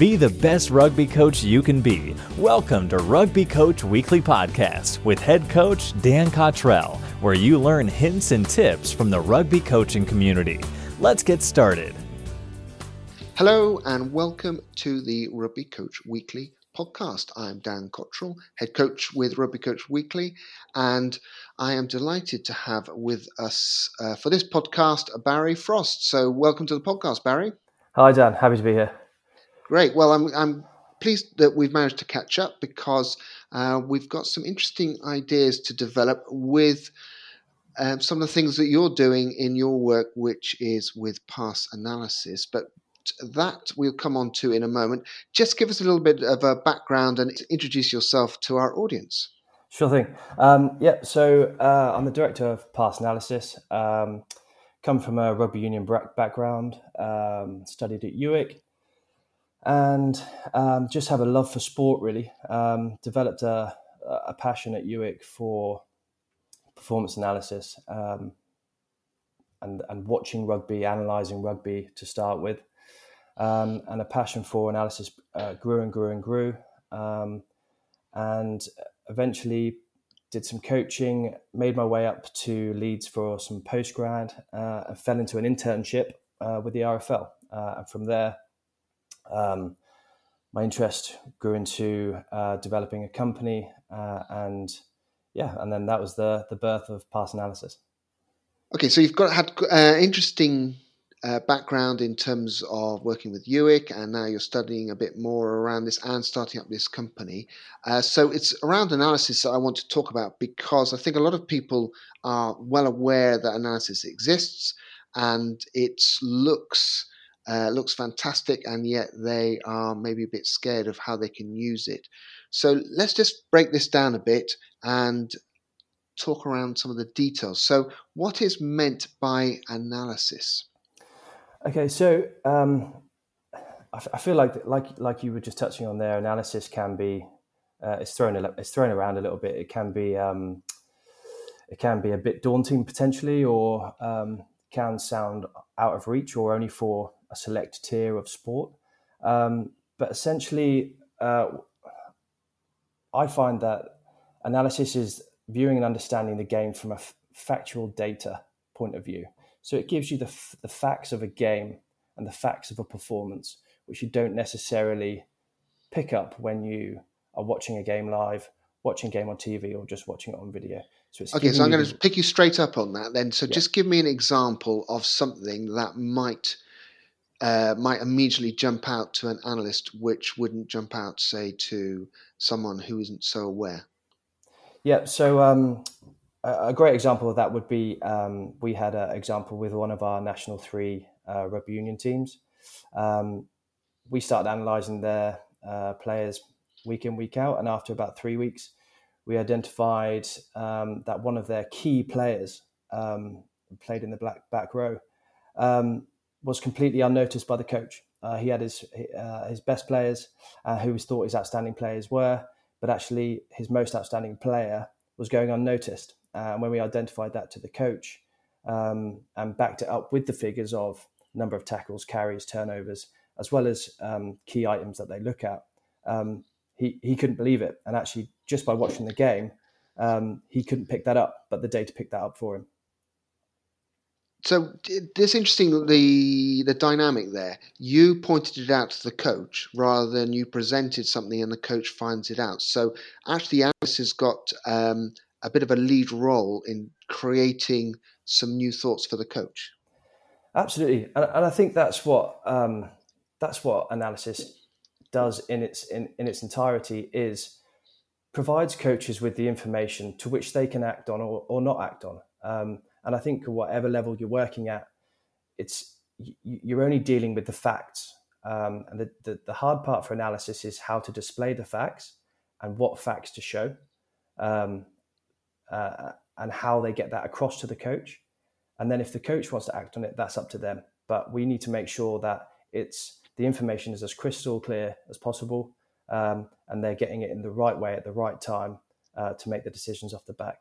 Be the best rugby coach you can be. Welcome to Rugby Coach Weekly Podcast with head coach Dan Cottrell, where you learn hints and tips from the rugby coaching community. Let's get started. Hello, and welcome to the Rugby Coach Weekly podcast. I'm Dan Cottrell, head coach with Rugby Coach Weekly, and I am delighted to have with us uh, for this podcast Barry Frost. So, welcome to the podcast, Barry. Hi, Dan. Happy to be here. Great. Well, I'm, I'm pleased that we've managed to catch up because uh, we've got some interesting ideas to develop with um, some of the things that you're doing in your work, which is with pass analysis. But that we'll come on to in a moment. Just give us a little bit of a background and introduce yourself to our audience. Sure thing. Um, yeah, so uh, I'm the director of pass analysis. Um, come from a rugby union background, um, studied at UWIC, and um, just have a love for sport. Really um, developed a, a, passion at UIC for performance analysis um, and and watching rugby, analysing rugby to start with, um, and a passion for analysis uh, grew and grew and grew, um, and eventually did some coaching, made my way up to Leeds for some postgrad, uh, and fell into an internship uh, with the RFL, uh, and from there um, my interest grew into uh, developing a company, uh, and yeah, and then that was the the birth of Pass Analysis. Okay, so you've got had uh, interesting uh, background in terms of working with UWIC, and now you're studying a bit more around this and starting up this company. Uh, so it's around analysis that I want to talk about because I think a lot of people are well aware that analysis exists, and it looks uh, looks fantastic, and yet they are maybe a bit scared of how they can use it. So let's just break this down a bit and talk around some of the details. So, what is meant by analysis? Okay, so um, I, f- I feel like like like you were just touching on there. Analysis can be uh, it's thrown it's thrown around a little bit. It can be um, it can be a bit daunting potentially, or um, can sound out of reach, or only for a select tier of sport. Um, but essentially, uh, I find that analysis is viewing and understanding the game from a f- factual data point of view. So it gives you the, f- the facts of a game and the facts of a performance, which you don't necessarily pick up when you are watching a game live, watching a game on TV, or just watching it on video. So it's okay, so I'm going to pick you straight up on that then. So yeah. just give me an example of something that might uh, might immediately jump out to an analyst, which wouldn't jump out, say, to someone who isn't so aware? Yeah, so um, a great example of that would be um, we had an example with one of our National 3 uh, rugby union teams. Um, we started analysing their uh, players week in, week out, and after about three weeks, we identified um, that one of their key players um, played in the black back row um, was completely unnoticed by the coach. Uh, he had his uh, his best players, uh, who he thought his outstanding players were, but actually his most outstanding player was going unnoticed. Uh, and when we identified that to the coach um, and backed it up with the figures of number of tackles, carries, turnovers, as well as um, key items that they look at, um, he he couldn't believe it. And actually, just by watching the game, um, he couldn't pick that up, but the data picked that up for him so this interesting the the dynamic there. You pointed it out to the coach rather than you presented something and the coach finds it out. So actually, Alice has got um, a bit of a lead role in creating some new thoughts for the coach. Absolutely, and, and I think that's what um, that's what analysis does in its in, in its entirety is provides coaches with the information to which they can act on or, or not act on. Um, and I think whatever level you're working at, it's you're only dealing with the facts. Um, and the, the, the, hard part for analysis is how to display the facts and what facts to show, um, uh, and how they get that across to the coach. And then if the coach wants to act on it, that's up to them. But we need to make sure that it's the information is as crystal clear as possible, um, and they're getting it in the right way at the right time uh, to make the decisions off the back.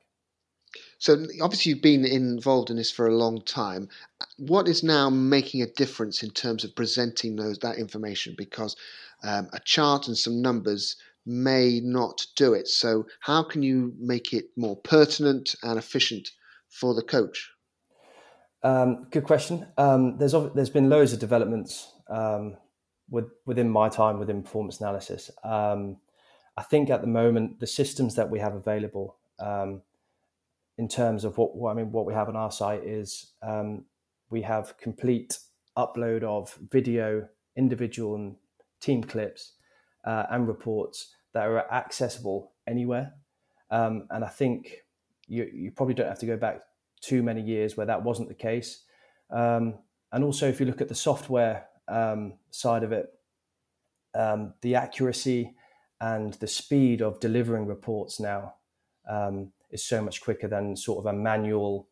So obviously you've been involved in this for a long time. What is now making a difference in terms of presenting those that information? Because um, a chart and some numbers may not do it. So how can you make it more pertinent and efficient for the coach? Um, good question. Um, there's there's been loads of developments um, with, within my time within performance analysis. Um, I think at the moment the systems that we have available um, in terms of what, what, I mean what we have on our site is um, we have complete upload of video, individual and team clips uh, and reports that are accessible anywhere. Um, and I think you, you probably don't have to go back too many years where that wasn't the case. Um, and also, if you look at the software um, side of it, um, the accuracy and the speed of delivering reports now um, is so much quicker than sort of a manual,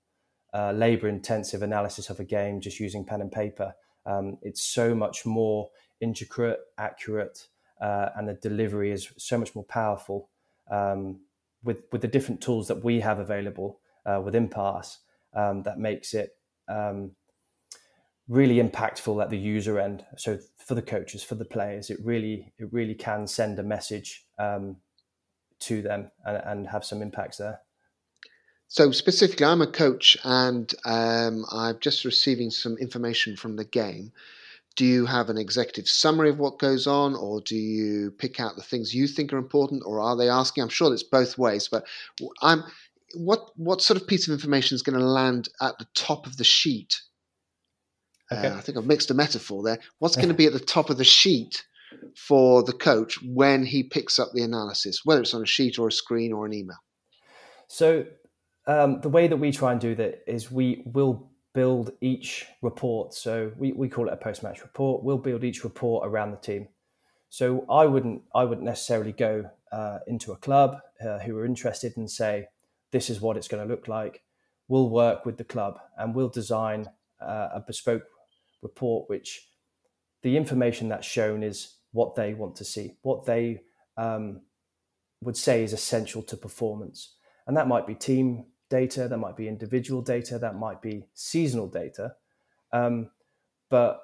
uh, labor intensive analysis of a game just using pen and paper. Um, it's so much more intricate, accurate, uh, and the delivery is so much more powerful um, with, with the different tools that we have available uh, within Pass um, that makes it um, really impactful at the user end. So for the coaches, for the players, it really it really can send a message um, to them and, and, have some impacts there. So specifically, I'm a coach and um, I'm just receiving some information from the game. Do you have an executive summary of what goes on, or do you pick out the things you think are important, or are they asking? I'm sure it's both ways, but I'm what what sort of piece of information is going to land at the top of the sheet Okay. Uh, I think I've mixed a metaphor there. What's going to be at the top of the sheet for the coach when he picks up the analysis, whether it's on a sheet or a screen or an email? So, um, the way that we try and do that is we will build each report. So, we, we call it a post match report. We'll build each report around the team. So, I wouldn't, I wouldn't necessarily go uh, into a club uh, who are interested and say, this is what it's going to look like. We'll work with the club and we'll design uh, a bespoke report, which the information that's shown is what they want to see, what they um, would say is essential to performance. And that might be team data, that might be individual data, that might be seasonal data. Um, but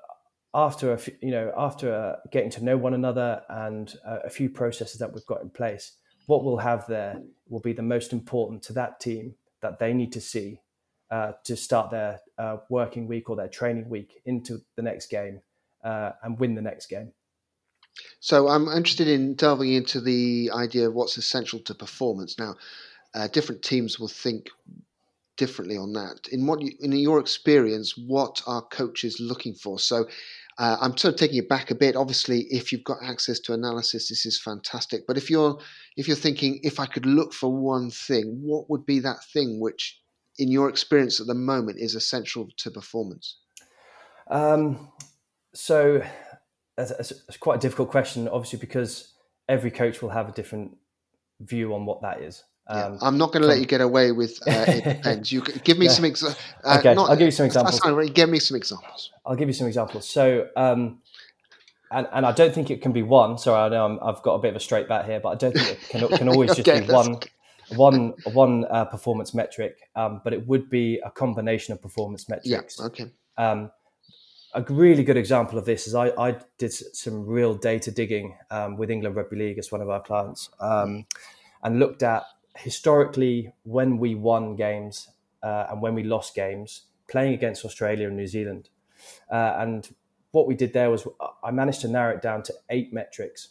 after a few, you know after uh, getting to know one another and uh, a few processes that we've got in place, what we'll have there will be the most important to that team that they need to see uh, to start their uh, working week or their training week into the next game uh, and win the next game. So I'm interested in delving into the idea of what's essential to performance. Now, uh, different teams will think differently on that. In what you, in your experience, what are coaches looking for? So. Uh, I'm sort of taking it back a bit. Obviously, if you've got access to analysis, this is fantastic. But if you're if you're thinking, if I could look for one thing, what would be that thing which in your experience at the moment is essential to performance? Um, so it's, it's quite a difficult question, obviously, because every coach will have a different view on what that is. Um, yeah, I'm not going to let you get away with uh, it depends. You give me yeah. some examples. Uh, okay, not, I'll give you some examples. Give me some examples. I'll give you some examples. So, um, and, and I don't think it can be one. Sorry, I know i have got a bit of a straight bat here, but I don't think it can, can always okay, just be one one one uh, performance metric, um, but it would be a combination of performance metrics. Yeah. Okay. Um, a really good example of this is I, I did some real data digging um, with England Rugby League as one of our clients, um, and looked at historically when we won games uh, and when we lost games playing against Australia and New Zealand, uh, and what we did there was I managed to narrow it down to eight metrics.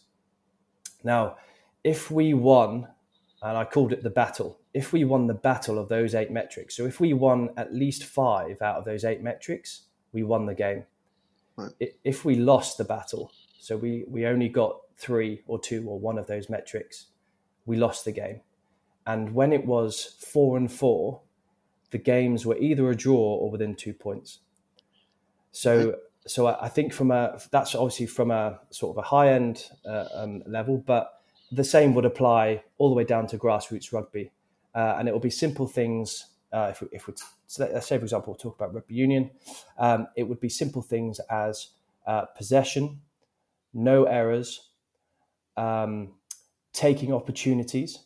Now, if we won and I called it the battle. If we won the battle of those eight metrics, so if we won at least five out of those eight metrics, we won the game. Right. If we lost the battle, so we, we only got three or two or one of those metrics, we lost the game. And when it was four and four, the games were either a draw or within two points. So, so I, think from a that's obviously from a sort of a high end uh, um, level, but the same would apply all the way down to grassroots rugby. Uh, and it will be simple things. Uh, if, we, if we, so let's say, for example, we'll talk about rugby union, um, it would be simple things as uh, possession, no errors, um, taking opportunities,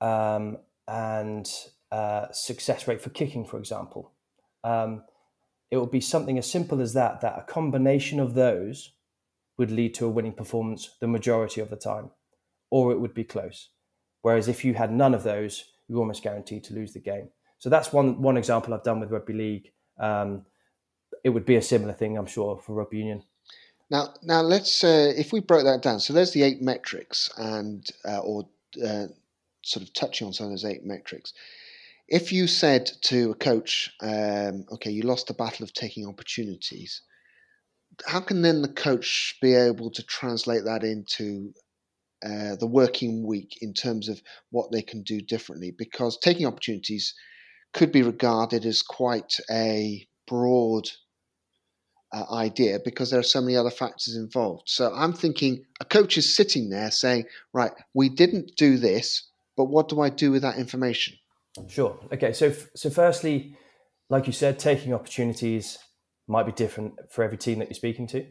um, and uh, success rate for kicking, for example. Um, it would be something as simple as that, that a combination of those would lead to a winning performance the majority of the time, or it would be close. Whereas if you had none of those, you're almost guaranteed to lose the game. So that's one, one example I've done with rugby league. Um, it would be a similar thing, I'm sure, for rugby union. Now, now let's uh, if we broke that down. So there's the eight metrics, and uh, or uh, sort of touching on some of those eight metrics. If you said to a coach, um, "Okay, you lost the battle of taking opportunities," how can then the coach be able to translate that into uh, the working week in terms of what they can do differently? Because taking opportunities could be regarded as quite a broad uh, idea because there are so many other factors involved. So I'm thinking a coach is sitting there saying, right, we didn't do this, but what do I do with that information? Sure. Okay. So, so firstly, like you said, taking opportunities might be different for every team that you're speaking to.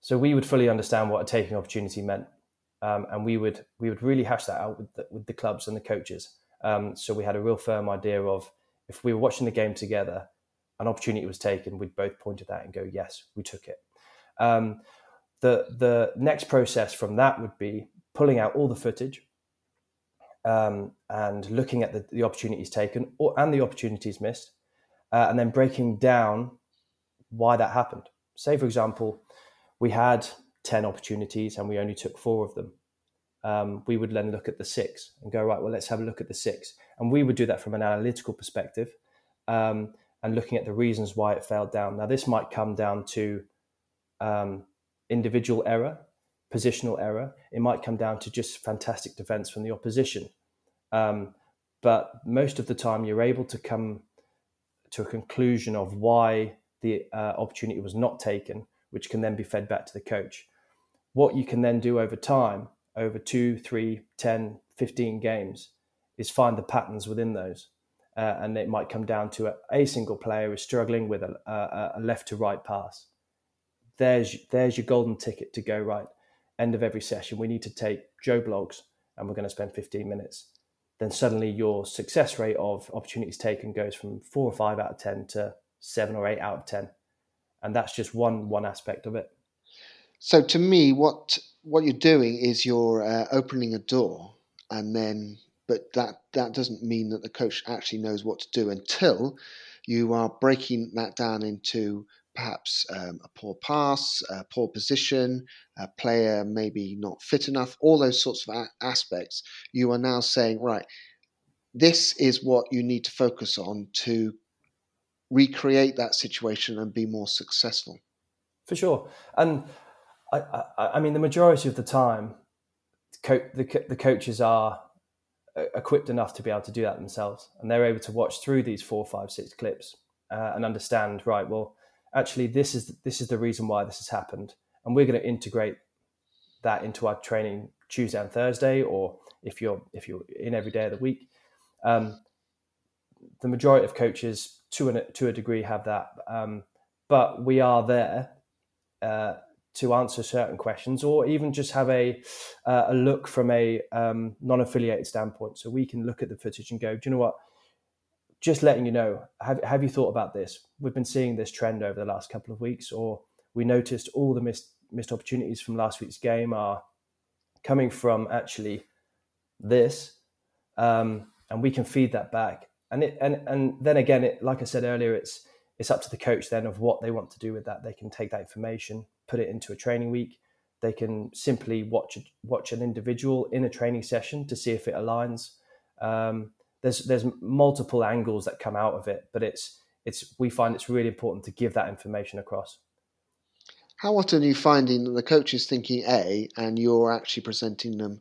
So we would fully understand what a taking opportunity meant, um, and we would we would really hash that out with the, with the clubs and the coaches. Um, so we had a real firm idea of if we were watching the game together, an opportunity was taken, we'd both point at that and go, yes, we took it. Um, the the next process from that would be pulling out all the footage um, and looking at the, the opportunities taken or, and the opportunities missed, uh, and then breaking down why that happened. Say, for example, we had 10 opportunities and we only took four of them. Um, we would then look at the six and go, right, well, let's have a look at the six. And we would do that from an analytical perspective. Um, and looking at the reasons why it failed down. Now, this might come down to um, individual error, positional error. It might come down to just fantastic defense from the opposition. Um, but most of the time, you're able to come to a conclusion of why the uh, opportunity was not taken, which can then be fed back to the coach. What you can then do over time, over two, three, 10, 15 games, is find the patterns within those uh, and it might come down to a, a single player is struggling with a, a, a, left to right pass. There's there's your golden ticket to go right. End of every session, we need to take Joe Bloggs, and we're going to spend 15 minutes. Then suddenly your success rate of opportunities taken goes from four or five out of 10 to seven or eight out of 10, and that's just one one aspect of it. So to me, what what you're doing is you're uh, opening a door and then but that that doesn't mean that the coach actually knows what to do until you are breaking that down into perhaps um, a poor pass, a poor position, a player maybe not fit enough, all those sorts of a- aspects. You are now saying, right, this is what you need to focus on to recreate that situation and be more successful. For sure, and I, I, I mean, the majority of the time, co- the, the coaches are equipped enough to be able to do that themselves, and they're able to watch through these four, five, six clips uh, and understand. Right, well, actually, this is this is the reason why this has happened, and we're going to integrate that into our training Tuesday and Thursday, or if you're if you're in every day of the week. Um, the majority of coaches, to a to a degree, have that, um, but we are there uh, to answer certain questions or even just have a uh, a look from a um, non-affiliated standpoint. So we can look at the footage and go do you know what just letting you know have, have you thought about this we've been seeing this trend over the last couple of weeks or we noticed all the missed missed opportunities from last week's game are coming from actually this um, and we can feed that back and it and and then again it like i said earlier it's it's up to the coach then of what they want to do with that they can take that information put it into a training week. They can simply watch watch an individual in a training session to see if it aligns. Um, there's there's multiple angles that come out of it, but it's it's we find it's really important to give that information across. How often are you finding that the coach is thinking A and you're actually presenting them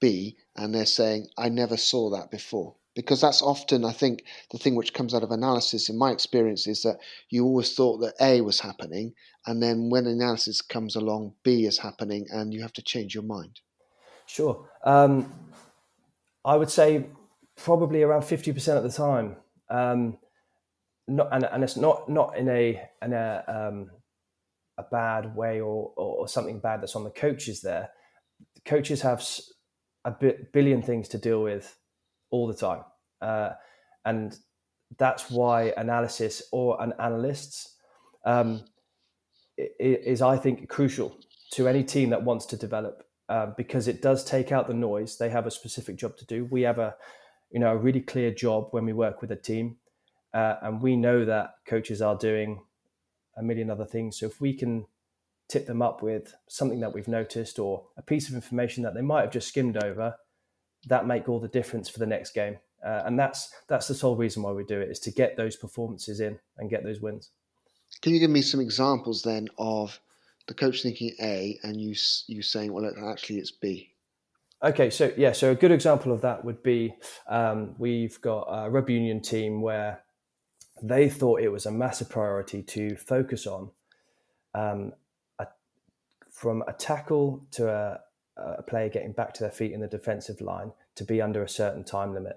B, and they're saying, "I never saw that before." because that's often i think the thing which comes out of analysis in my experience is that you always thought that a was happening and then when analysis comes along b is happening and you have to change your mind sure um, i would say probably around 50% of the time um, not, and, and it's not not in a in a um, a bad way or, or something bad that's on the coaches there coaches have a billion things to deal with all the time. Uh, and that's why analysis or an analysts um, is, I think, crucial to any team that wants to develop uh, because it does take out the noise. They have a specific job to do. We have a, you know, a really clear job when we work with a team, uh, and we know that coaches are doing a million other things. So if we can tip them up with something that we've noticed or a piece of information that they might have just skimmed over, that make all the difference for the next game. Uh, and that's that's the sole reason why we do it is to get those performances in and get those wins. Can you give me some examples then of the coach thinking A and you you saying, well, actually it's B? Okay, so yeah, so a good example of that would be um, we've got a rugby union team where they thought it was a massive priority to focus on um, a, from a tackle to a, a, player getting back to their feet in the defensive line to be under a certain time limit.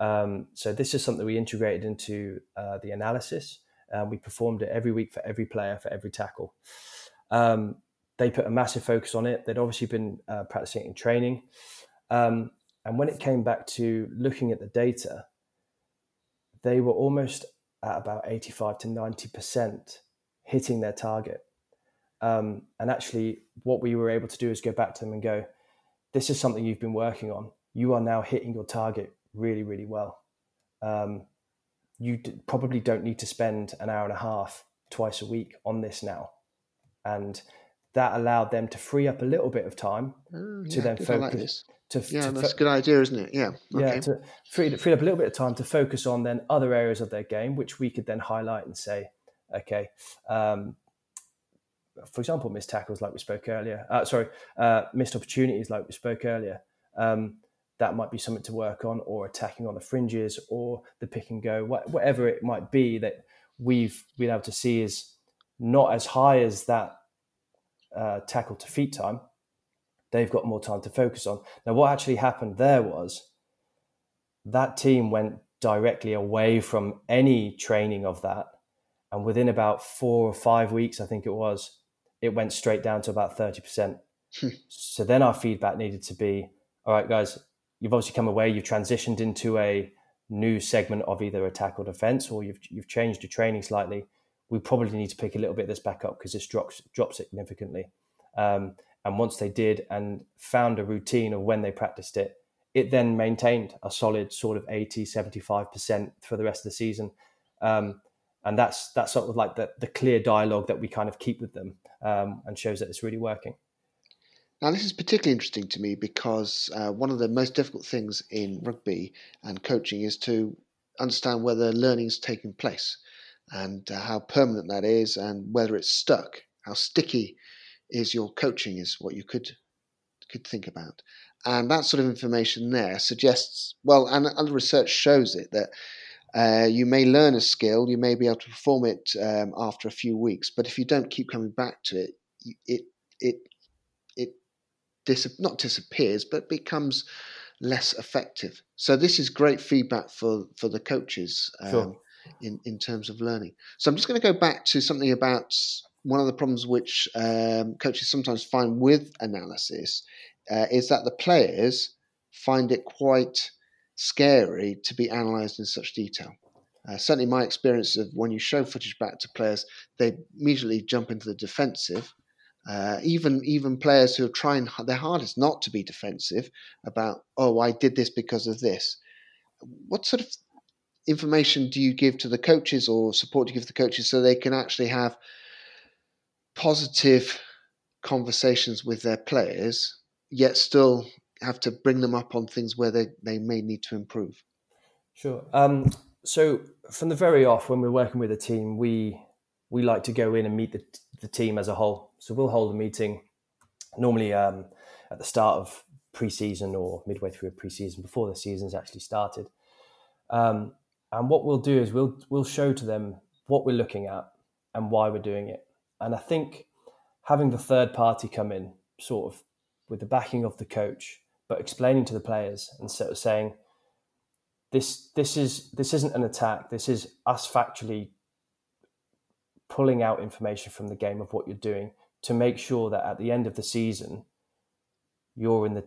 Um, so this is something we integrated into uh, the analysis. Uh, we performed it every week for every player for every tackle. Um, they put a massive focus on it. They'd obviously been uh, practicing in training. Um, and when it came back to looking at the data, they were almost at about 85 to 90% hitting their target. Um, and actually, what we were able to do is go back to them and go, This is something you've been working on. You are now hitting your target really, really well. Um, you d- probably don't need to spend an hour and a half twice a week on this now. And that allowed them to free up a little bit of time oh, to then focus. Like to, yeah, to that's fo- a good idea, isn't it? Yeah. Okay. Yeah, to free, free up a little bit of time to focus on then other areas of their game, which we could then highlight and say, okay, um, for example, missed tackles like we spoke earlier. Uh, sorry, uh, missed opportunities like we spoke earlier. Um, that might be something to work on, or attacking on the fringes, or the pick and go, whatever it might be that we've been able to see is not as high as that uh, tackle to feet time, they've got more time to focus on. Now, what actually happened there was that team went directly away from any training of that. And within about four or five weeks, I think it was, it went straight down to about 30%. Hmm. so then our feedback needed to be all right, guys, you've obviously come away, you've transitioned into a new segment of either attack or defense, or you've, you've changed your training slightly we probably need to pick a little bit of this back up because this drops dropped significantly. Um, and once they did and found a routine of when they practiced it, it then maintained a solid sort of 80, 75% for the rest of the season. Um, and that's that's sort of like the, the clear dialogue that we kind of keep with them um, and shows that it's really working. Now, this is particularly interesting to me because uh, one of the most difficult things in rugby and coaching is to understand whether learning is taking place and uh, how permanent that is and whether it's stuck. How sticky is your coaching is what you could could think about. And that sort of information there suggests, well, and other research shows it that uh, you may learn a skill, you may be able to perform it um, after a few weeks, but if you don't keep coming back to it, it it it dis- not disappears, but becomes less effective. So this is great feedback for for the coaches. Um, sure in, in terms of learning. So I'm just going to go back to something about one of the problems which um, coaches sometimes find with analysis uh, is that the players find it quite scary to be analysed in such detail. Uh, certainly, my experience of when you show footage back to players, they immediately jump into the defensive. Uh, even even players who are trying their hardest not to be defensive about, oh, I did this because of this. What sort of information do you give to the coaches or support do you give to the coaches so they can actually have positive conversations with their players, yet still have to bring them up on things where they, they may need to improve? Sure. Um, so from the very off, when we're working with a team, we we like to go in and meet the, the team as a whole. So we'll hold a meeting normally um, at the start of pre-season or midway through a pre-season before the season's actually started. Um, and what we'll do is we'll we'll show to them what we're looking at and why we're doing it. And I think having the third party come in, sort of with the backing of the coach, but explaining to the players and sort of saying, this this is this isn't an attack. This is us factually pulling out information from the game of what you're doing to make sure that at the end of the season, you're in the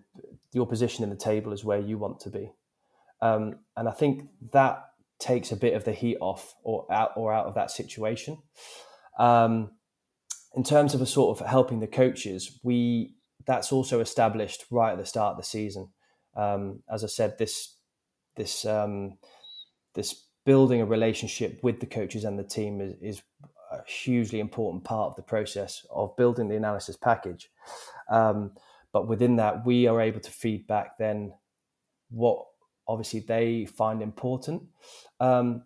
your position in the table is where you want to be. Um, and I think that takes a bit of the heat off or out or out of that situation. Um, in terms of a sort of helping the coaches, we that's also established right at the start of the season. Um, as I said, this this um, this building a relationship with the coaches and the team is, is, a hugely important part of the process of building the analysis package. Um, but within that, we are able to feed back then what obviously they find important. Um,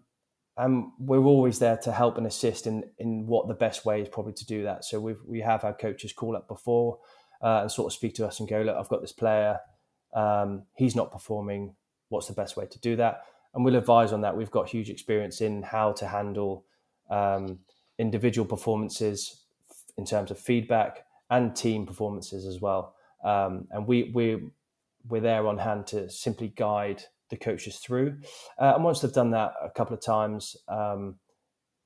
and we're always there to help and assist in, in what the best way is probably to do that. So we've, we have had coaches call up before uh, and sort of speak to us and go, look, I've got this player. Um, he's not performing. What's the best way to do that? And we'll advise on that. We've got huge experience in how to handle um, individual performances in terms of feedback and team performances as well. Um, and we we we're there on hand to simply guide the coaches through. Uh, and once they've done that a couple of times, um,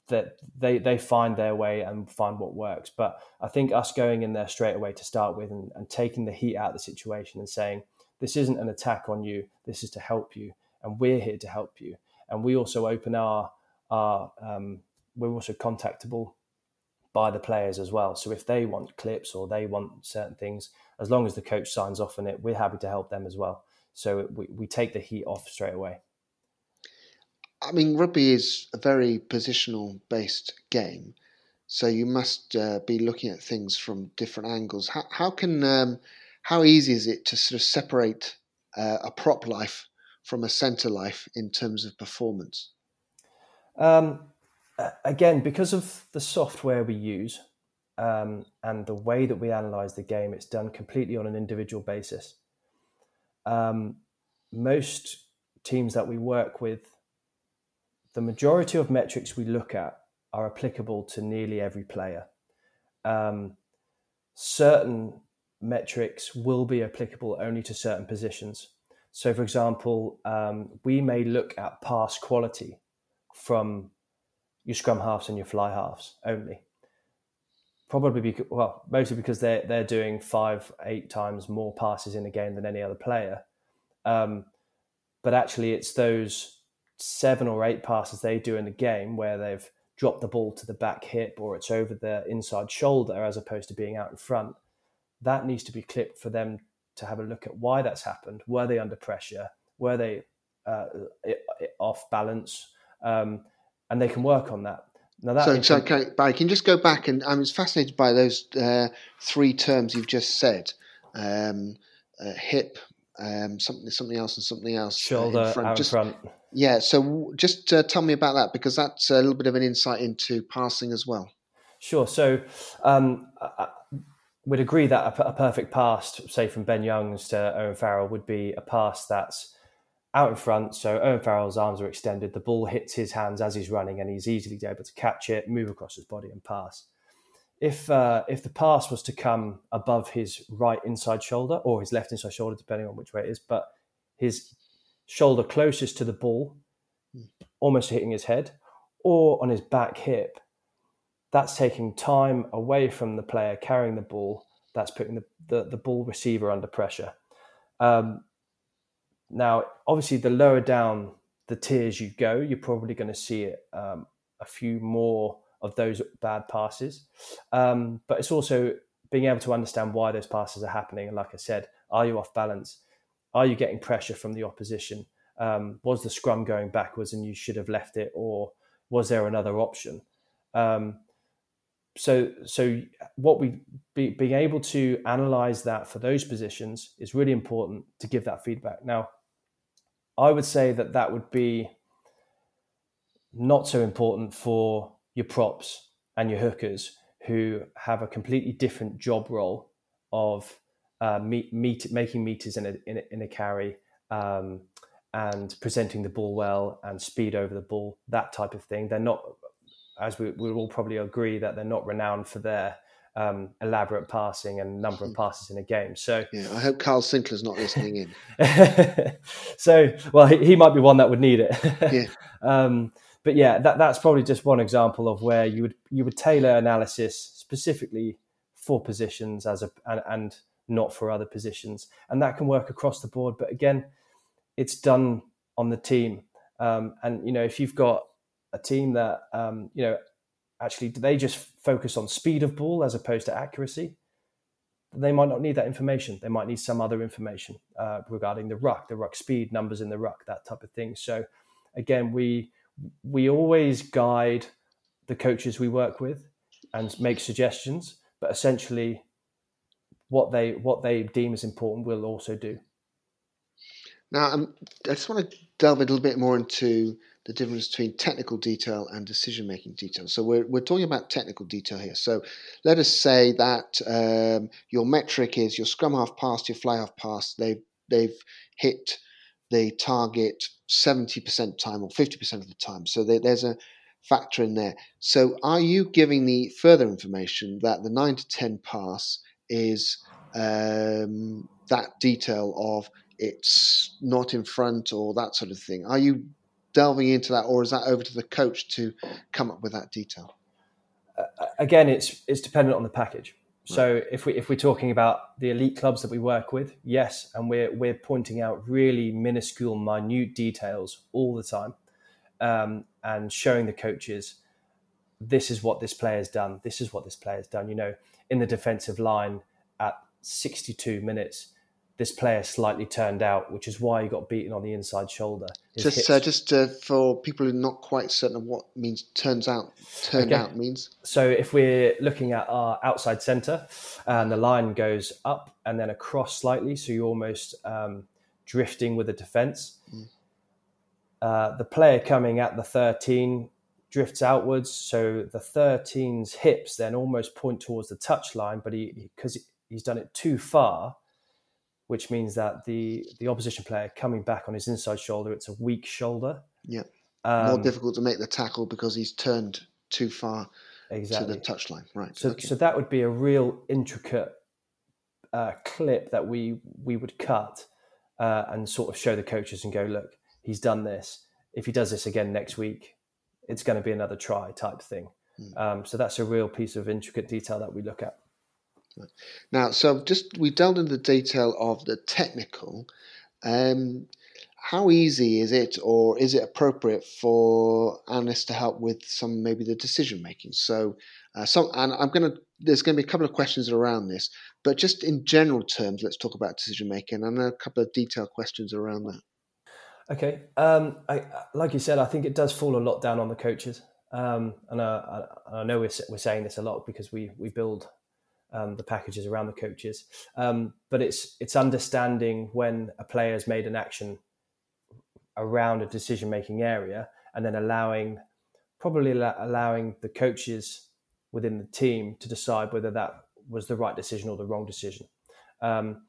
that they they find their way and find what works. But I think us going in there straight away to start with and, and taking the heat out of the situation and saying this isn't an attack on you, this is to help you, and we're here to help you. And we also open our our um, we're also contactable by the players as well. So if they want clips or they want certain things, as long as the coach signs off on it, we're happy to help them as well. So we, we take the heat off straight away. I mean, rugby is a very positional based game. So you must uh, be looking at things from different angles. How, how can um, how easy is it to sort of separate uh, a prop life from a centre life in terms of performance? Um, again, because of the software we use um, and the way that we analyze the game, it's done completely on an individual basis. Um, most teams that we work with, the majority of metrics we look at are applicable to nearly every player. Um, certain metrics will be applicable only to certain positions. So, for example, um, we may look at pass quality from your scrum halves and your fly halves only. Probably because, well, mostly because they're they're doing five, eight times more passes in a game than any other player. Um, but actually, it's those seven or eight passes they do in the game where they've dropped the ball to the back hip or it's over the inside shoulder as opposed to being out in front. That needs to be clipped for them to have a look at why that's happened. Were they under pressure? Were they uh, off balance? Um, and they can work on that. Now that so, so okay, Barry, can just go back and I was fascinated by those uh, three terms you've just said: um, uh, hip, um, something, something else, and something else. Shoulder, in front. out just, front. Yeah. So just uh, tell me about that because that's a little bit of an insight into passing as well. Sure. So um, I would agree that a, a perfect pass, say from Ben Youngs to Owen Farrell, would be a pass that's out in front. So Owen Farrell's arms are extended. The ball hits his hands as he's running, and he's easily able to catch it, move across his body, and pass. If uh, if the pass was to come above his right inside shoulder or his left inside shoulder, depending on which way it is, but his shoulder closest to the ball, almost hitting his head, or on his back hip, that's taking time away from the player carrying the ball. That's putting the, the, the ball receiver under pressure. Um, now, obviously, the lower down the tiers you go, you're probably going to see um, a few more of those bad passes. Um, but it's also being able to understand why those passes are happening. And like I said, are you off balance? Are you getting pressure from the opposition? Um, was the scrum going backwards and you should have left it, or was there another option? Um, so, so what we be, being able to analyze that for those positions is really important to give that feedback. Now, I would say that that would be not so important for your props and your hookers who have a completely different job role of uh, meet, meet, making meters in a, in a, in a carry um, and presenting the ball well and speed over the ball, that type of thing. They're not, as we, we all probably agree, that they're not renowned for their um, elaborate passing and number of hmm. passes in a game. So yeah, I hope Kyle Sinckler's not listening in. so well, he, he, might be one that would need it. yeah. Um, but yeah, that, that's probably just one example of where you would you would tailor analysis specifically for positions as a and, and not for other positions, and that can work across the board. But again, it's done on the team. Um, and you know, if you've got a team that um, you know actually do they just focus on speed of ball as opposed to accuracy, they might not need that information. They might need some other information uh, regarding the ruck, the ruck speed, numbers in the ruck, that type of thing. So again, we we always guide the coaches we work with and make suggestions, but essentially what they what they deem as important we'll also do. Now, um, I just want to delve a little bit more into the difference between technical detail and decision making detail. So we're, we're talking about technical detail here. So let us say that um, your metric is your scrum half pass, your fly half pass. They've they've hit the target 70% time or 50% of the time. So there's a factor in there. So are you giving the further information that the 9 to 10 pass is um, that detail of it's not in front or that sort of thing? Are you delving into that, or is that over to the coach to come up with that detail? Uh, again, it's it's dependent on the package. So if we if we're talking about the elite clubs that we work with, yes, and we're we're pointing out really minuscule, minute details all the time, um, and showing the coaches this is what this player's done, this is what this player's done. You know, in the defensive line at 62 minutes, this player slightly turned out, which is why he got beaten on the inside shoulder. His just uh, just uh, for people who are not quite certain of what means turns out turned okay. out means. So if we're looking at our outside centre, and the line goes up and then across slightly, so you're almost um, drifting with the defence. Mm. Uh, the player coming at the 13 drifts outwards, so the 13's hips then almost point towards the touch line, but he because he's done it too far which means that the the opposition player coming back on his inside shoulder, it's a weak shoulder. Yeah, um, more difficult to make the tackle because he's turned too far exactly. to the touchline. Right. So, okay. so that would be a real intricate uh, clip that we we would cut uh, and sort of show the coaches and go, look, he's done this. If he does this again next week, it's going to be another try type thing. Mm. Um, so that's a real piece of intricate detail that we look at. Now, so just we delved into the detail of the technical. Um, how easy is it, or is it appropriate for analysts to help with some maybe the decision making? So, uh, some and I'm going to there's going to be a couple of questions around this, but just in general terms, let's talk about decision making and a couple of detailed questions around that. Okay, um, I, like you said, I think it does fall a lot down on the coaches, um, and uh, I, I, know we're, we're saying this a lot because we we build um, the packages around the coaches. Um, but it's it's understanding when a player has made an action around a decision making area, and then allowing probably allowing the coaches within the team to decide whether that was the right decision or the wrong decision. Um,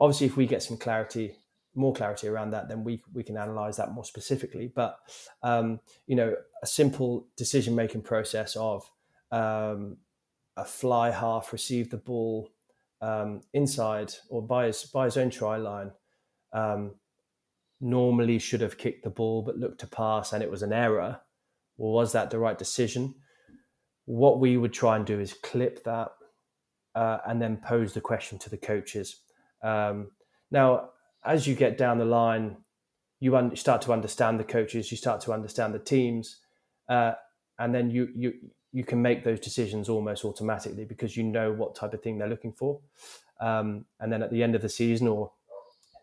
obviously, if we get some clarity, more clarity around that, then we we can analyze that more specifically. But um, you know, a simple decision making process of um, a fly half received the ball um, inside or by his by his own try line. Um, normally should have kicked the ball but looked to pass and it was an error. Well, was that the right decision? What we would try and do is clip that uh, and then pose the question to the coaches. Um, now, as you get down the line, you un- start to understand the coaches, you start to understand the teams, uh, and then you you you can make those decisions almost automatically because you know what type of thing they're looking for. Um, and then at the end of the season or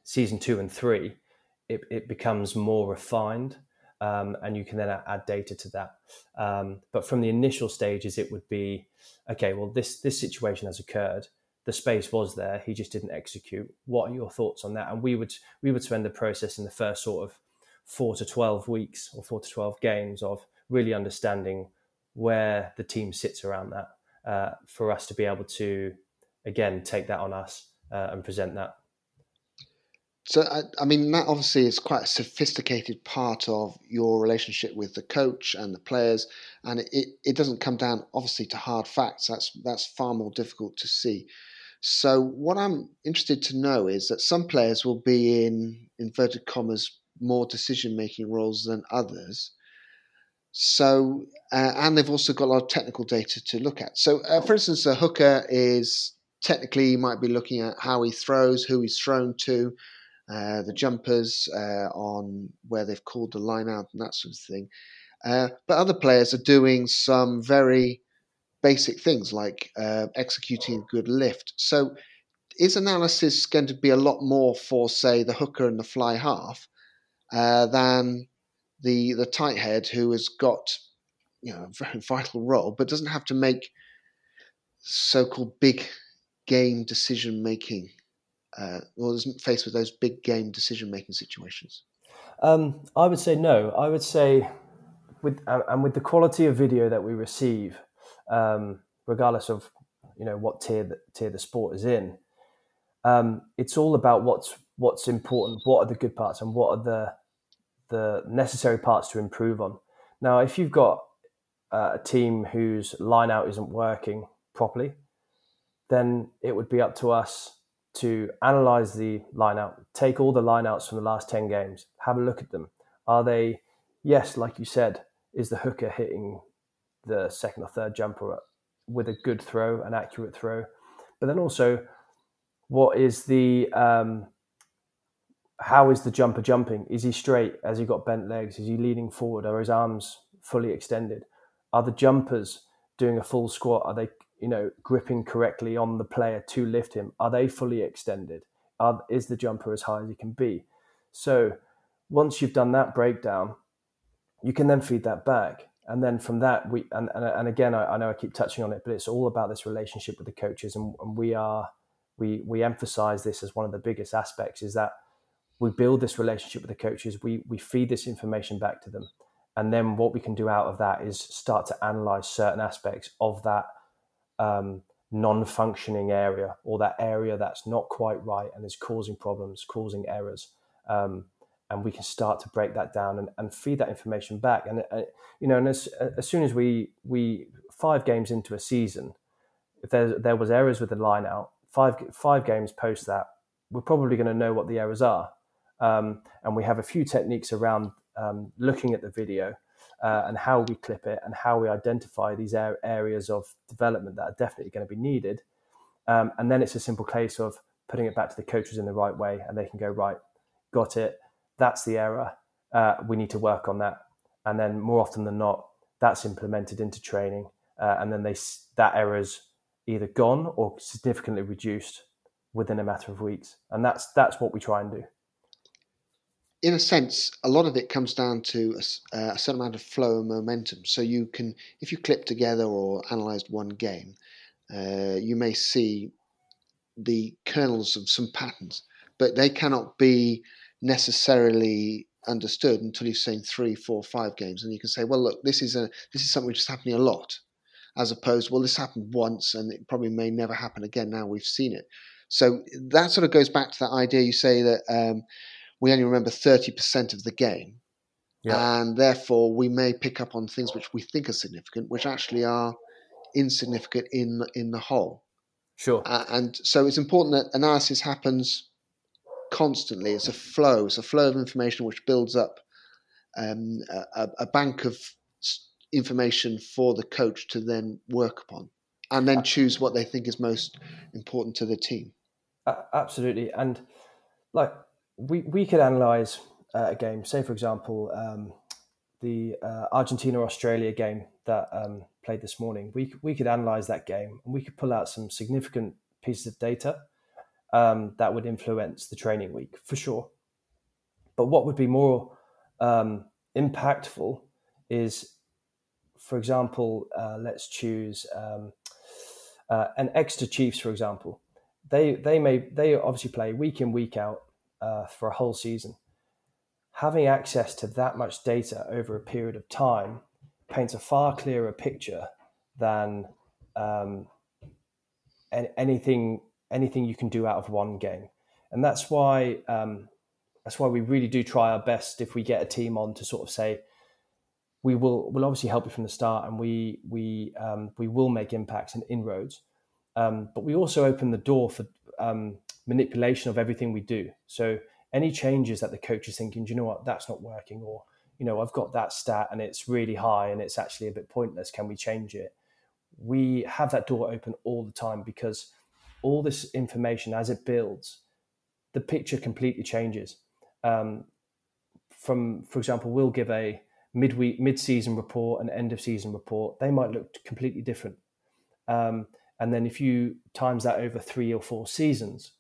season two and three, it, it becomes more refined. Um, and you can then add data to that. Um, but from the initial stages, it would be okay. Well, this this situation has occurred. The space was there. He just didn't execute. What are your thoughts on that? And we would we would spend the process in the first sort of four to twelve weeks or four to twelve games of really understanding where the team sits around that uh, for us to be able to again take that on us uh, and present that. So I, I, mean that obviously is quite a sophisticated part of your relationship with the coach and the players, and it, it doesn't come down obviously to hard facts. That's that's far more difficult to see. So what I'm interested to know is that some players will be in inverted commas more decision making roles than others. So, uh, and they've also got a lot of technical data to look at. So, uh, for instance, a hooker is technically you might be looking at how he throws, who he's thrown to, uh, the jumpers, uh, on where they've called the line out and that sort of thing. Uh, but other players are doing some very basic things like uh, executing a good lift. So, is analysis going to be a lot more for, say, the hooker and the fly half than the the tight head who has got you know a very vital role, but doesn't have to make so-called big game decision making, uh, or isn't faced with those big game decision making situations? Um, I would say no. I would say with and with the quality of video that we receive, um, regardless of you know what tier the, tier the sport is in, um, it's all about what's what's important, what are the good parts, and what are the the necessary parts to improve on. Now, if you've got uh, a team whose line out isn't working properly, then it would be up to us to analyze the line out, take all the line outs from the last 10 games, have a look at them. Are they, yes, like you said, is the hooker hitting the second or third jumper with a good throw, an accurate throw? But then also, what is the um, how is the jumper jumping? Is he straight? Has he got bent legs? Is he leaning forward? Are his arms fully extended? Are the jumpers doing a full squat? Are they, you know, gripping correctly on the player to lift him? Are they fully extended? Are, is the jumper as high as he can be? So once you've done that breakdown, you can then feed that back. And then from that, we and, and, and again, I, I know I keep touching on it, but it's all about this relationship with the coaches, and, and we are we we emphasize this as one of the biggest aspects is that we build this relationship with the coaches we we feed this information back to them. And then what we can do out of that is start to analyze certain aspects of that um, non-functioning area or that area that's not quite right and is causing problems causing errors. Um, and we can start to break that down and, and feed that information back. And uh, you know and as, as soon as we we five games into a season if there there was errors with the line out five five games post that we're probably going to know what the errors are um, and we have a few techniques around um, looking at the video uh, and how we clip it and how we identify these areas of development that are definitely going to be needed. Um, and then it's a simple case of putting it back to the coaches in the right way and they can go, right, got it. That's the error. Uh, we need to work on that. And then more often than not, that's implemented into training. Uh, and then they that error is either gone or significantly reduced within a matter of weeks. And that's that's what we try and do in a sense, a lot of it comes down to a, a, certain amount of flow and momentum. So you can, if you clip together or analysed one game, uh, you may see the kernels of some patterns, but they cannot be necessarily understood until you've seen three, four, five games, and you can say, well, look, this is a this is something which is happening a lot, as opposed, well, this happened once and it probably may never happen again. Now we've seen it. So that sort of goes back to that idea you say that. Um, we only remember 30% of the game. Yeah. And therefore, we may pick up on things which we think are significant, which actually are insignificant in in the whole. Sure. Uh, and so it's important that analysis happens constantly. It's a flow. It's a flow of information which builds up um, a, a, bank of information for the coach to then work upon, and then choose what they think is most important to the team. Uh, absolutely, and like we we could analyze uh, a game. Say, for example, um, the uh, Argentina Australia game that um, played this morning. We we could analyze that game and we could pull out some significant pieces of data um, that would influence the training week for sure. But what would be more um, impactful is, for example, uh, let's choose um, uh, an Exeter Chiefs, for example. They they may they obviously play week in week out uh, for a whole season. Having access to that much data over a period of time paints a far clearer picture than um, anything anything you can do out of one game, and that's why um, that's why we really do try our best if we get a team on to sort of say we will will obviously help you from the start, and we we um, we will make impacts and inroads, um, but we also open the door for um, manipulation of everything we do. So any changes that the coach is thinking, do you know what, that's not working, or you know, I've got that stat and it's really high and it's actually a bit pointless. Can we change it? We have that door open all the time because all this information as it builds the picture completely changes. Um, from, for example, we'll give a midweek, mid-season report and end of season report. They might look completely different. Um, and then if you times that over three or four seasons,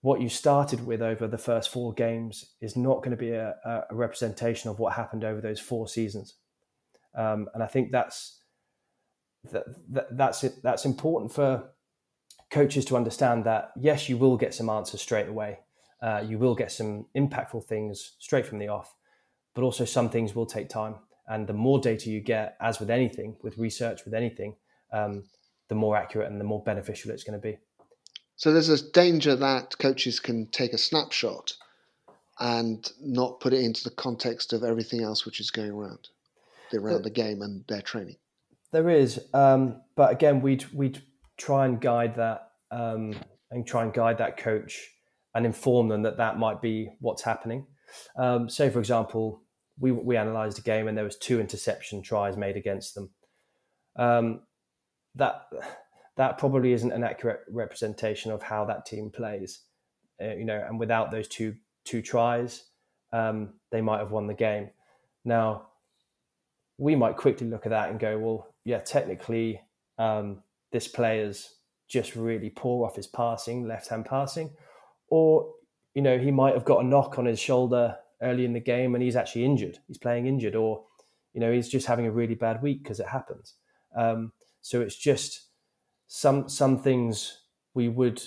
what you started with over the first four games is not going to be a, a representation of what happened over those four seasons. Um, and I think that's that, that, that's it. That's important for coaches to understand that yes, you will get some answers straight away. Uh, you will get some impactful things straight from the off, but also some things will take time. And the more data you get, as with anything, with research, with anything, um, the more accurate and the more beneficial it's going to be. So there's a danger that coaches can take a snapshot and not put it into the context of everything else which is going around around the, the game and their training. There is, um, but again, we'd we'd try and guide that um, and try and guide that coach and inform them that that might be what's happening. Um, say, for example, we we analysed a game and there was two interception tries made against them. That that probably isn't an accurate representation of how that team plays. Uh, you know, and without those two two tries, um, they might have won the game. Now, we might quickly look at that and go, well, yeah, technically, um, this player's just really poor off his passing, left hand passing, or you know, he might have got a knock on his shoulder early in the game and he's actually injured. He's playing injured, or you know, he's just having a really bad week because it happens. Um, so it's just some some things we would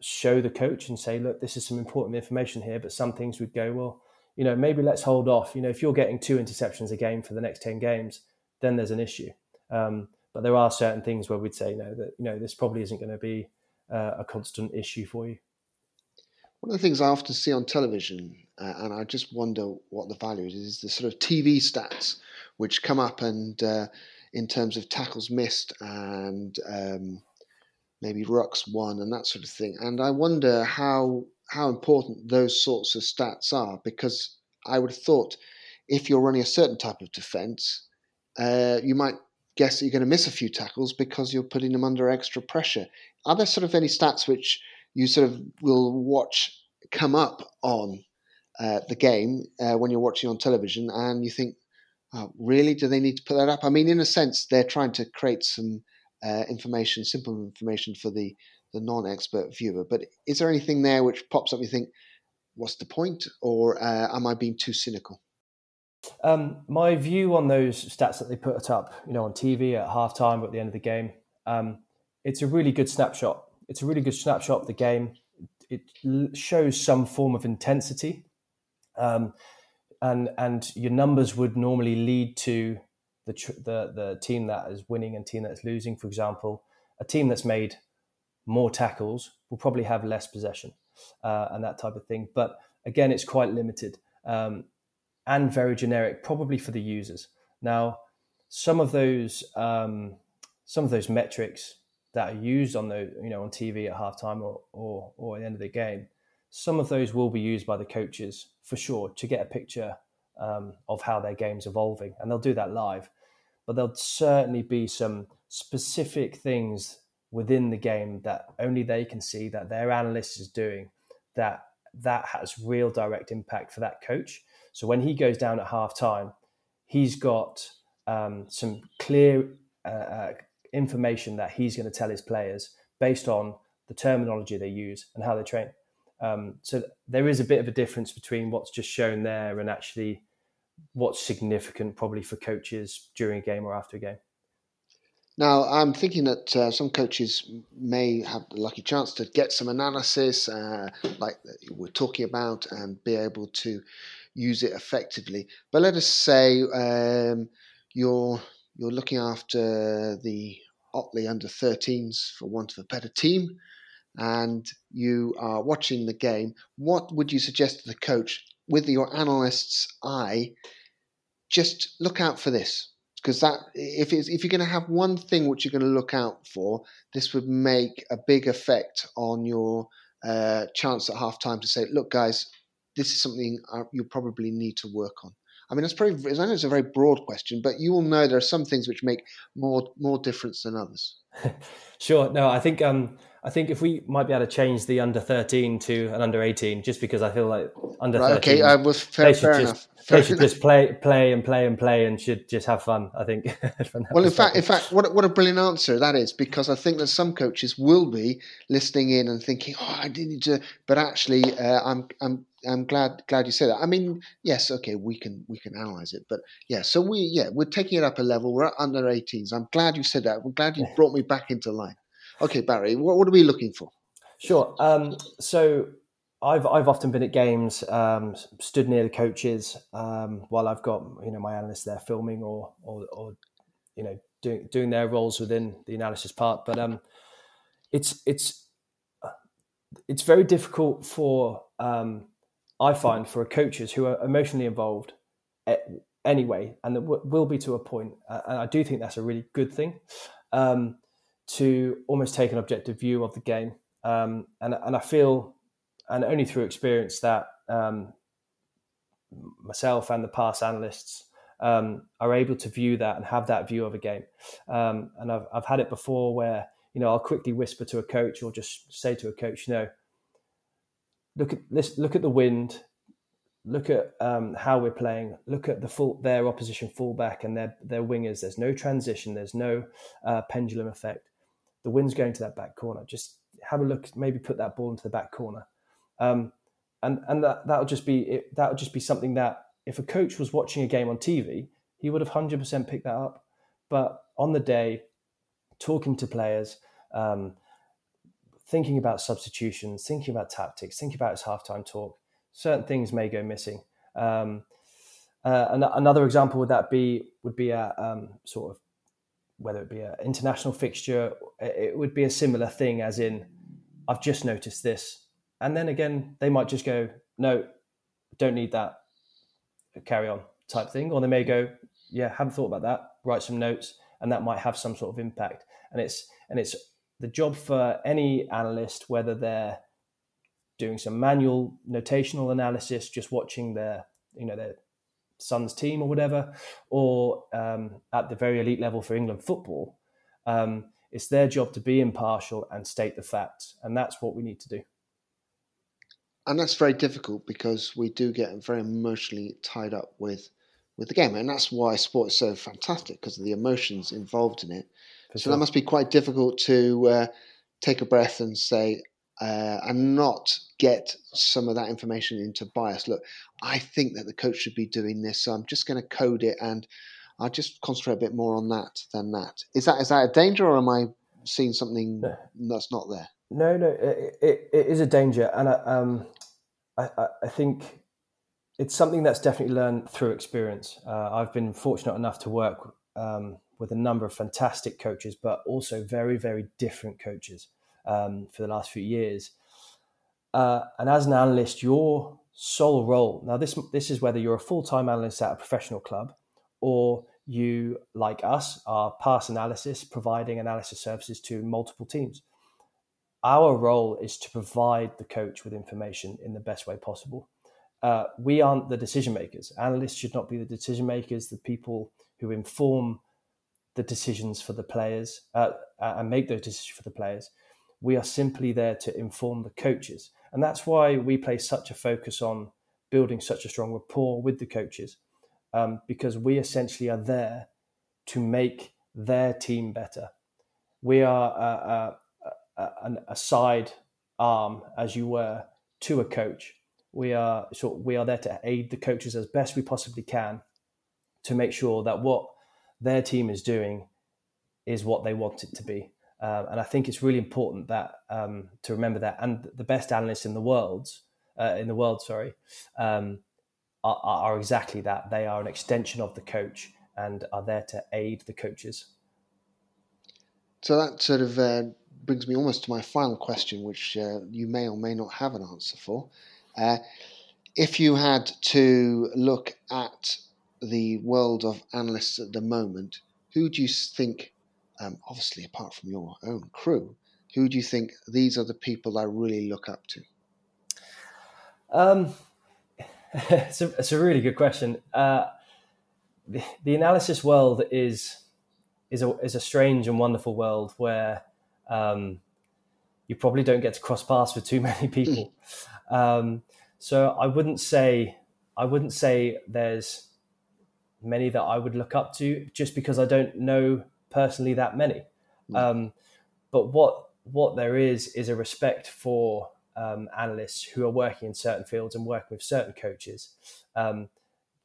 show the coach and say, look, this is some important information here. But some things would go, well, you know, maybe let's hold off. You know, if you're getting two interceptions a game for the next ten games, then there's an issue. Um, but there are certain things where we'd say, no, that you know, this probably isn't going to be uh, a constant issue for you. One of the things I often see on television, uh, and I just wonder what the value is, is the sort of TV stats which come up and uh, in terms of tackles missed and um, maybe rucks won and that sort of thing. And I wonder how how important those sorts of stats are because I would have thought if you're running a certain type of defence, uh, you might guess that you're going to miss a few tackles because you're putting them under extra pressure. Are there sort of any stats which you sort of will watch come up on uh, the game uh, when you're watching on television and you think, uh, really, do they need to put that up? I mean, in a sense, they're trying to create some uh, information, simple information for the the non-expert viewer. But is there anything there which pops up? You think, what's the point, or uh, am I being too cynical? Um, my view on those stats that they put up, you know, on TV at halftime or at the end of the game, um, it's a really good snapshot. It's a really good snapshot of the game. It shows some form of intensity. Um, and and your numbers would normally lead to the the the team that is winning and team that's losing. For example, a team that's made more tackles will probably have less possession uh, and that type of thing. But again, it's quite limited um, and very generic, probably for the users. Now, some of those um, some of those metrics that are used on the you know on TV at halftime or, or or at the end of the game some of those will be used by the coaches for sure to get a picture um, of how their game's evolving, and they'll do that live. But there'll certainly be some specific things within the game that only they can see that their analyst is doing that that has real direct impact for that coach. So when he goes down at half time, he's got um, some clear uh, uh, information that he's going to tell his players based on the terminology they use and how they train. Um, so there is a bit of a difference between what's just shown there and actually what's significant probably for coaches during a game or after a game. Now, I'm thinking that uh, some coaches may have the lucky chance to get some analysis, uh, like we're talking about, and be able to use it effectively. But let us say um, you're you're looking after the Otley under 13s, for want of a better team, and you are watching the game, what would you suggest to the coach with your analyst's eye? Just look out for this because that if if you're going to have one thing which you're going to look out for, this would make a big effect on your uh, chance at half time to say, look, guys, this is something uh, you probably need to work on. I mean, it's probably I know it's a very broad question, but you will know there are some things which make more more difference than others. sure. No, I think um, I think if we might be able to change the under 13 to an under 18, just because I feel like under right, 13, okay, I was fair, they should fair just, enough. Fair they should just play, play and play and play and should just have fun. I think. Well, in fact, in fact, what a- what a brilliant answer that is, because I think that some coaches will be listening in and thinking, "Oh, I need to," but actually, uh, I'm I'm I'm glad glad you said that. I mean, yes, okay, we can we can analyze it, but yeah, so we yeah we're taking it up a level. We're at under 18s. I'm glad you said that. I'm glad you brought me back into line. Okay, Barry, what, what are we looking for? Sure. Um, so I've I've often been at games, um, stood near the coaches um, while I've got you know my analysts there filming or or, or you know doing doing their roles within the analysis part. But um, it's it's it's very difficult for um, I find for coaches who are emotionally involved anyway, and w- will be to a point. And I do think that's a really good thing um, to almost take an objective view of the game. Um, and and I feel, and only through experience, that um, myself and the past analysts um, are able to view that and have that view of a game. Um, and I've I've had it before where you know I'll quickly whisper to a coach or just say to a coach, you know, look at this, look at the wind, look at um, how we're playing, look at the full their opposition fullback and their their wingers. There's no transition, there's no uh, pendulum effect. The wind's going to that back corner. Just have a look, maybe put that ball into the back corner, um, and and that that'll just be it, that'll just be something that if a coach was watching a game on TV, he would have hundred percent picked that up. But on the day, talking to players. Um, thinking about substitutions, thinking about tactics, thinking about his halftime talk, certain things may go missing. Um, uh, an- another example would that be would be a um, sort of whether it be an international fixture, it would be a similar thing as in I've just noticed this, and then again they might just go no, don't need that, carry on type thing, or they may go yeah haven't thought about that, write some notes, and that might have some sort of impact, and it's and it's the job for any analyst, whether they're doing some manual notational analysis, just watching their, you know, their son's team or whatever, or um, at the very elite level for England football, um, it's their job to be impartial and state the facts, and that's what we need to do. and that's very difficult because we do get very emotionally tied up with with the game, and that's why sport is so fantastic because of the emotions involved in it. For so sure. that must be quite difficult to uh, take a breath and say uh, and not get some of that information into bias. Look, I think that the coach should be doing this, so I'm just going to code it and I'll just concentrate a bit more on that than that. Is that is that a danger, or am I seeing something No. that's not there? No, no, it, it, it is a danger, and I, um, I, I- think it's something that's definitely learned through experience. Uh, I've been fortunate enough to work um, with a number of fantastic coaches, but also very, very different coaches um, for the last few years. Uh, and as an analyst, your sole role now this this is whether you're a full time analyst at a professional club or you, like us, are pass analysis, providing analysis services to multiple teams our role is to provide the coach with information in the best way possible. Uh, we aren't the decision makers. Analysts should not be the decision makers, the people who inform the decisions for the players uh, and make those decisions for the players. We are simply there to inform the coaches. And that's why we place such a focus on building such a strong rapport with the coaches, um, because we essentially are there to make their team better. We are uh, uh, a, a side arm, as you were, to a coach. We are so we are there to aid the coaches as best we possibly can to make sure that what their team is doing is what they want it to be. Um, and I think it's really important that um, to remember that. And the best analysts in the world, uh, in the world, sorry, um, are, are exactly that. They are an extension of the coach and are there to aid the coaches. So that sort of uh, brings me almost to my final question, which uh, you may or may not have an answer for. Uh, if you had to look at the world of analysts at the moment, who do you think, um, obviously apart from your own crew, who do you think these are the people I really look up to? Um, it's, a, it's a really good question. Uh, the, the analysis world is is a is a strange and wonderful world where um, you probably don't get to cross paths with too many people. um, so I wouldn't say I wouldn't say there's many that I would look up to just because I don't know personally that many. Mm. Um, but what what there is is a respect for um, analysts who are working in certain fields and working with certain coaches um,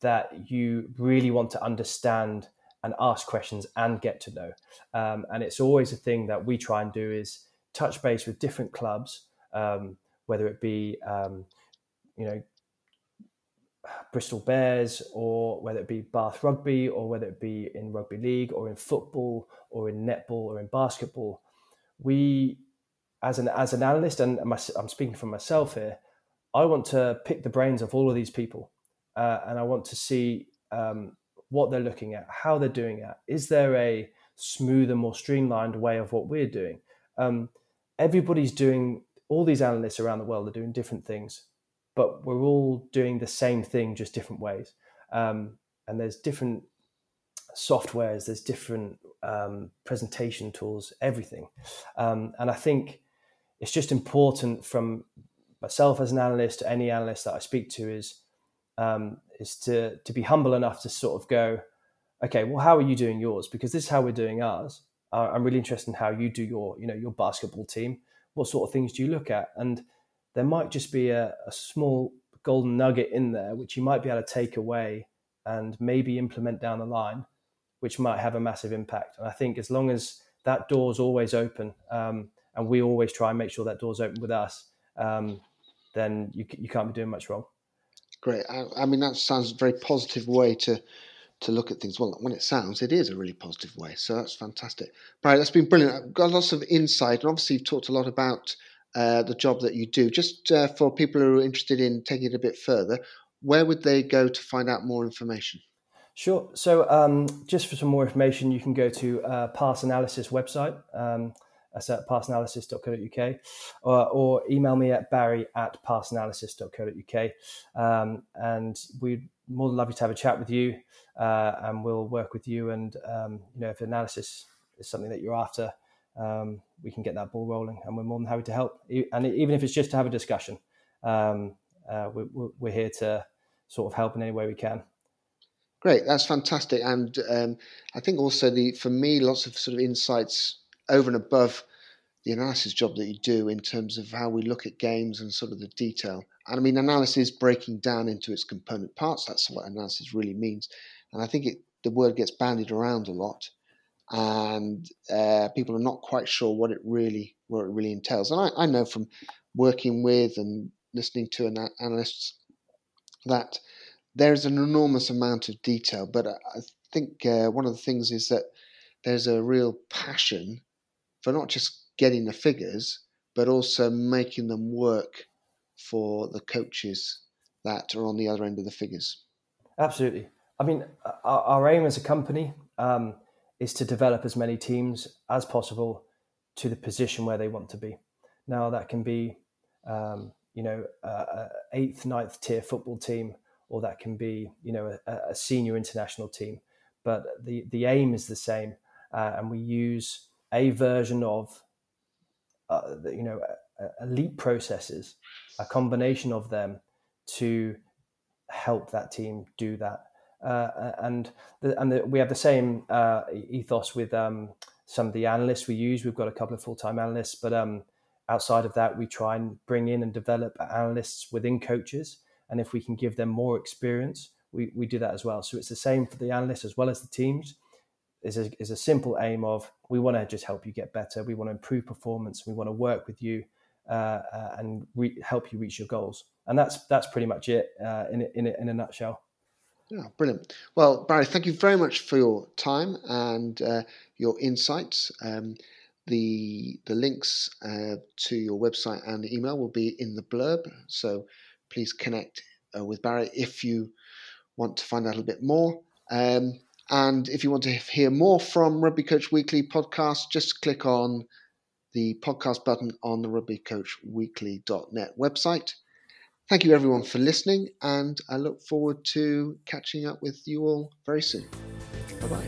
that you really want to understand and ask questions and get to know. Um, and it's always a thing that we try and do is touch base with different clubs, um, whether it be um, you know Bristol Bears or whether it be Bath Rugby or whether it be in rugby league or in football or in netball or in basketball. We, as an as an analyst, and I'm speaking for myself here, I want to pick the brains of all of these people, uh, and I want to see um, what they're looking at, how they're doing it. Is there a smoother, more streamlined way of what we're doing? Um, everybody's doing. All these analysts around the world are doing different things but we're all doing the same thing, just different ways. Um, and there's different softwares, there's different um, presentation tools, everything. Um, and I think it's just important from myself as an analyst to any analyst that I speak to is um, is to to be humble enough to sort of go, okay, well, how are you doing yours? Because this is how we're doing ours. Uh, I'm really interested in how you do your you know your basketball team. What sort of things do you look at? And there might just be a, a small golden nugget in there which you might be able to take away and maybe implement down the line, which might have a massive impact. And I think as long as that door's always open, um, and we always try and make sure that door's open with us, um, then you, you can't be doing much wrong. Great. I, I, mean, that sounds a very positive way to to look at things. Well, when it sounds, it is a really positive way. So that's fantastic. Right, that's been brilliant. I've got lots of insight, and obviously you've talked a lot about uh, the job that you do. Just uh, for people who are interested in taking it a bit further, where would they go to find out more information? Sure. So, um, just for some more information, you can go to uh, Pass Analysis website. Um, that's at passanalysis.co.uk or, or email me at barry at passanalysis.co.uk. Um, and we'd more than love to have a chat with you uh, and we'll work with you. And, um, you know, if analysis is something that you're after, um, we can get that ball rolling, and we're more than happy to help. And even if it's just to have a discussion, um, uh, we're, we're, here to sort of help in any way we can. Great, that's fantastic, and um, I think also the for me lots of sort of insights over and above the analysis job that you do in terms of how we look at games and sort of the detail. And I mean, analysis breaking down into its component parts. That's what analysis really means, and I think it, the word gets bandied around a lot and uh, people are not quite sure what it really what it really entails. And I, I know from working with and listening to an analysts that there's an enormous amount of detail. But I think uh, one of the things is that there's a real passion for not just getting the figures, but also making them work for the coaches that are on the other end of the figures. Absolutely. I mean, our, our aim as a company um, is to develop as many teams as possible to the position where they want to be. Now that can be, um, you know, a, eighth, ninth tier football team, or that can be, you know, a, a senior international team. But the the aim is the same, uh, and we use a version of, uh, you know, elite processes, a combination of them to help that team do that uh, and the, and the, we have the same uh, ethos with um, some of the analysts we use. We've got a couple of full time analysts, but um, outside of that, we try and bring in and develop analysts within coaches. And if we can give them more experience, we, we do that as well. So it's the same for the analysts as well as the teams. Is a, is a simple aim of we want to just help you get better. We want to improve performance. We want to work with you uh, uh, and re- help you reach your goals. And that's that's pretty much it uh, in in, in a nutshell. Yeah, brilliant. Well, Barry, thank you very much for your time and uh, your insights. Um, the the links uh, to your website and email will be in the blurb, so please connect uh, with Barry if you want to find out a little bit more. Um, and if you want to hear more from Rugby Coach Weekly podcast, just click on the podcast button on the rugbycoachweekly.net website. Thank you, everyone, for listening, and I look forward to catching up with you all very soon. Bye bye.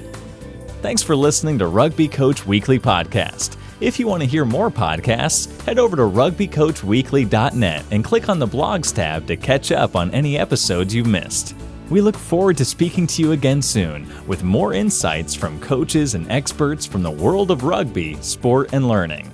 Thanks for listening to Rugby Coach Weekly Podcast. If you want to hear more podcasts, head over to rugbycoachweekly.net and click on the blogs tab to catch up on any episodes you've missed. We look forward to speaking to you again soon with more insights from coaches and experts from the world of rugby, sport, and learning.